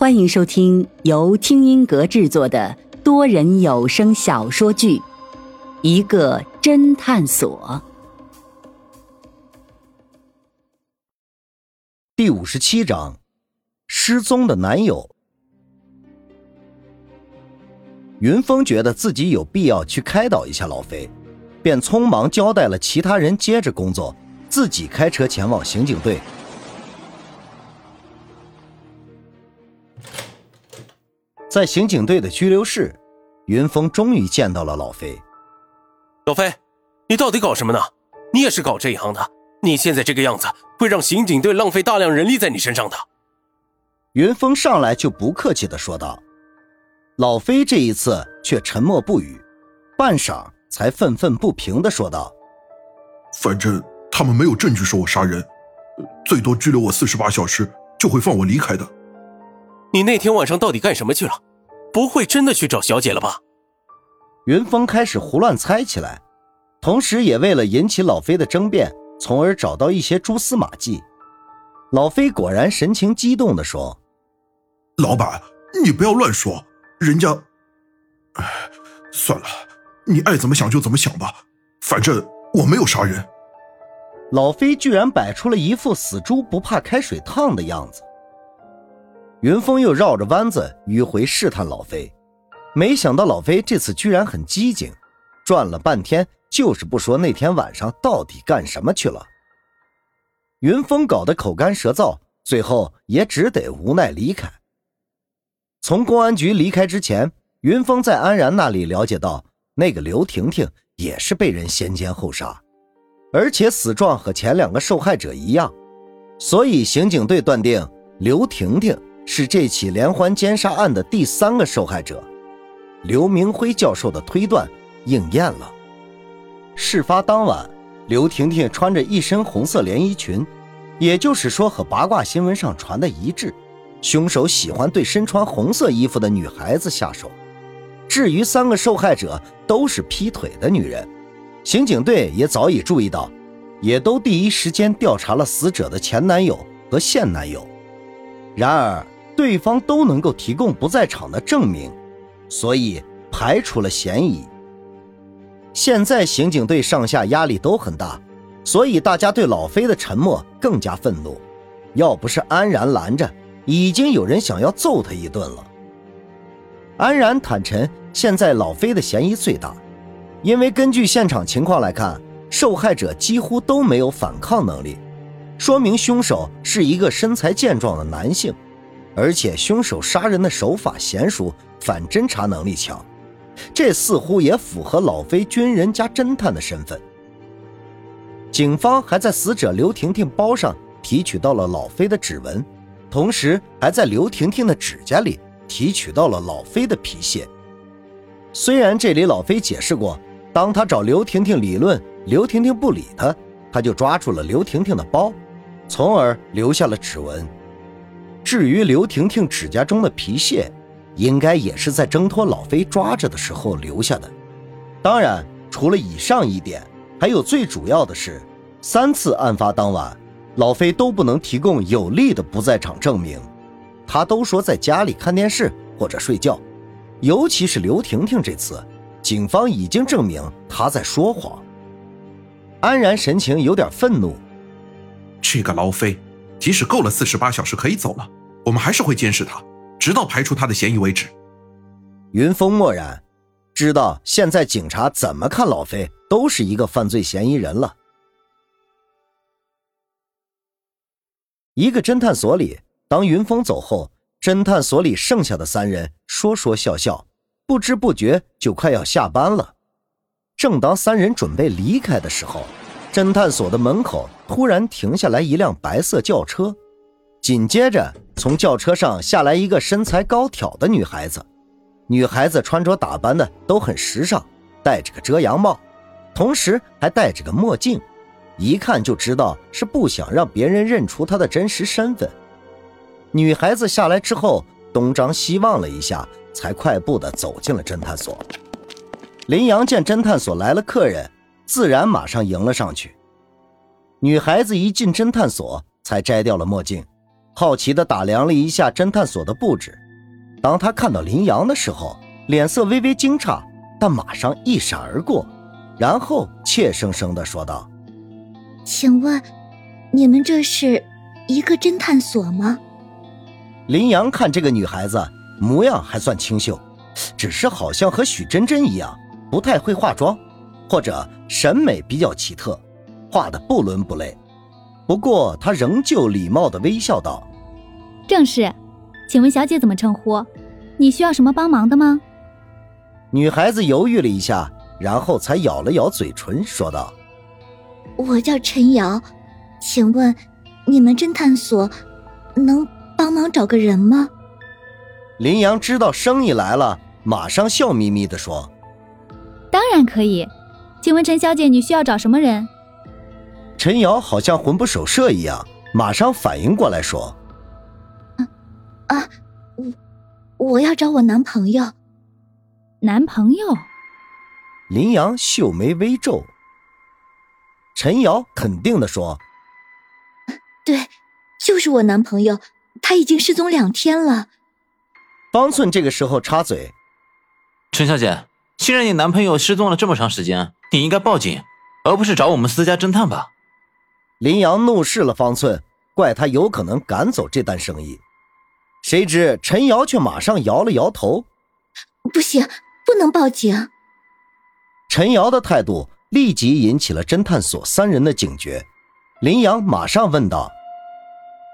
欢迎收听由听音阁制作的多人有声小说剧《一个侦探所》第五十七章：失踪的男友。云峰觉得自己有必要去开导一下老飞，便匆忙交代了其他人接着工作，自己开车前往刑警队。在刑警队的拘留室，云峰终于见到了老飞。老飞，你到底搞什么呢？你也是搞这一行的？你现在这个样子，会让刑警队浪费大量人力在你身上的。云峰上来就不客气的说道。老飞这一次却沉默不语，半晌才愤愤不平的说道：“反正他们没有证据说我杀人，最多拘留我四十八小时，就会放我离开的。”你那天晚上到底干什么去了？不会真的去找小姐了吧？云峰开始胡乱猜起来，同时也为了引起老飞的争辩，从而找到一些蛛丝马迹。老飞果然神情激动地说：“老板，你不要乱说，人家……哎，算了，你爱怎么想就怎么想吧，反正我没有杀人。”老飞居然摆出了一副死猪不怕开水烫的样子。云峰又绕着弯子迂回试探老飞，没想到老飞这次居然很机警，转了半天就是不说那天晚上到底干什么去了。云峰搞得口干舌燥，最后也只得无奈离开。从公安局离开之前，云峰在安然那里了解到，那个刘婷婷也是被人先奸后杀，而且死状和前两个受害者一样，所以刑警队断定刘婷婷。是这起连环奸杀案的第三个受害者，刘明辉教授的推断应验了。事发当晚，刘婷婷穿着一身红色连衣裙，也就是说和八卦新闻上传的一致。凶手喜欢对身穿红色衣服的女孩子下手。至于三个受害者都是劈腿的女人，刑警队也早已注意到，也都第一时间调查了死者的前男友和现男友。然而。对方都能够提供不在场的证明，所以排除了嫌疑。现在刑警队上下压力都很大，所以大家对老飞的沉默更加愤怒。要不是安然拦着，已经有人想要揍他一顿了。安然坦陈，现在老飞的嫌疑最大，因为根据现场情况来看，受害者几乎都没有反抗能力，说明凶手是一个身材健壮的男性。而且凶手杀人的手法娴熟，反侦查能力强，这似乎也符合老飞军人加侦探的身份。警方还在死者刘婷婷包上提取到了老飞的指纹，同时还在刘婷婷的指甲里提取到了老飞的皮屑。虽然这里老飞解释过，当他找刘婷婷理论，刘婷婷不理他，他就抓住了刘婷婷的包，从而留下了指纹。至于刘婷婷指甲中的皮屑，应该也是在挣脱老飞抓着的时候留下的。当然，除了以上一点，还有最主要的是，三次案发当晚，老飞都不能提供有力的不在场证明，他都说在家里看电视或者睡觉。尤其是刘婷婷这次，警方已经证明他在说谎。安然神情有点愤怒，这个老飞。即使够了四十八小时可以走了，我们还是会监视他，直到排除他的嫌疑为止。云峰默然，知道现在警察怎么看老飞都是一个犯罪嫌疑人了。一个侦探所里，当云峰走后，侦探所里剩下的三人说说笑笑，不知不觉就快要下班了。正当三人准备离开的时候。侦探所的门口突然停下来一辆白色轿车，紧接着从轿车上下来一个身材高挑的女孩子。女孩子穿着打扮的都很时尚，戴着个遮阳帽，同时还戴着个墨镜，一看就知道是不想让别人认出她的真实身份。女孩子下来之后东张西望了一下，才快步的走进了侦探所。林阳见侦探所来了客人。自然马上迎了上去。女孩子一进侦探所，才摘掉了墨镜，好奇地打量了一下侦探所的布置。当他看到林阳的时候，脸色微微惊诧，但马上一闪而过，然后怯生生地说道：“请问，你们这是一个侦探所吗？”林阳看这个女孩子模样还算清秀，只是好像和许真真一样，不太会化妆，或者审美比较奇特，画的不伦不类。不过他仍旧礼貌地微笑道：“正是，请问小姐怎么称呼？你需要什么帮忙的吗？”女孩子犹豫了一下，然后才咬了咬嘴唇，说道：“我叫陈瑶，请问你们侦探所能帮忙找个人吗？”林阳知道生意来了，马上笑眯眯地说：“当然可以，请问陈小姐你需要找什么人？”陈瑶好像魂不守舍一样，马上反应过来说：“啊啊，我我要找我男朋友。”男朋友？林阳秀眉微皱。陈瑶肯定的说：“对，就是我男朋友，他已经失踪两天了。”方寸这个时候插嘴：“陈小姐，既然你男朋友失踪了这么长时间，你应该报警，而不是找我们私家侦探吧？”林阳怒视了方寸，怪他有可能赶走这单生意。谁知陈瑶却马上摇了摇头：“不行，不能报警。”陈瑶的态度立即引起了侦探所三人的警觉。林阳马上问道：“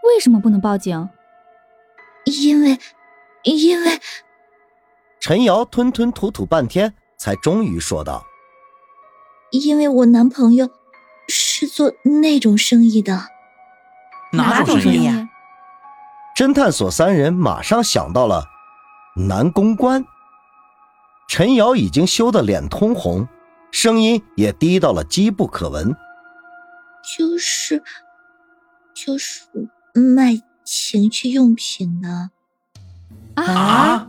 为什么不能报警？”“因为，因为……”陈瑶吞吞吐吐半天，才终于说道：“因为我男朋友。”是做那种生意的，哪种生意？侦探所三人马上想到了南公关。陈瑶已经羞得脸通红，声音也低到了机不可闻。就是，就是卖情趣用品的。啊！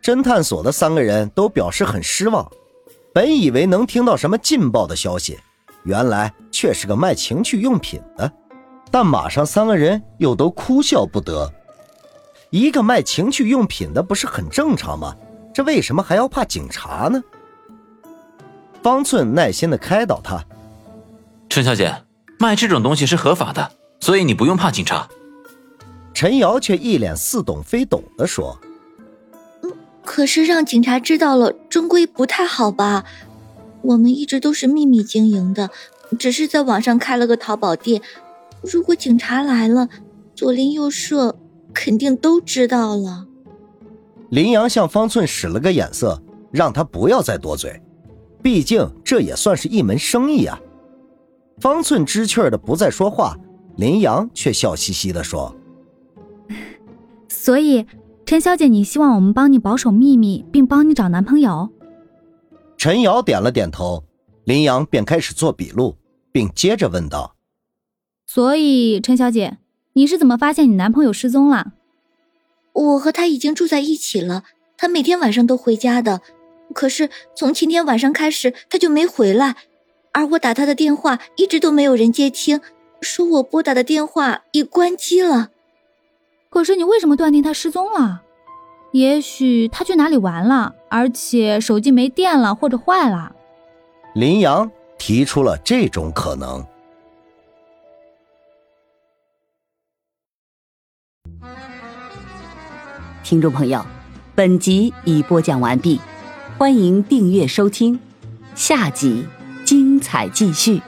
侦探所的三个人都表示很失望，本以为能听到什么劲爆的消息。原来却是个卖情趣用品的，但马上三个人又都哭笑不得。一个卖情趣用品的不是很正常吗？这为什么还要怕警察呢？方寸耐心的开导他：“陈小姐，卖这种东西是合法的，所以你不用怕警察。”陈瑶却一脸似懂非懂的说：“嗯，可是让警察知道了，终归不太好吧？”我们一直都是秘密经营的，只是在网上开了个淘宝店。如果警察来了，左邻右舍肯定都知道了。林阳向方寸使了个眼色，让他不要再多嘴，毕竟这也算是一门生意啊。方寸知趣的不再说话，林阳却笑嘻嘻的说：“所以，陈小姐，你希望我们帮你保守秘密，并帮你找男朋友？”陈瑶点了点头，林阳便开始做笔录，并接着问道：“所以，陈小姐，你是怎么发现你男朋友失踪了？”“我和他已经住在一起了，他每天晚上都回家的。可是从前天晚上开始，他就没回来，而我打他的电话一直都没有人接听，说我拨打的电话已关机了。可是你为什么断定他失踪了？”也许他去哪里玩了，而且手机没电了或者坏了。林阳提出了这种可能。听众朋友，本集已播讲完毕，欢迎订阅收听，下集精彩继续。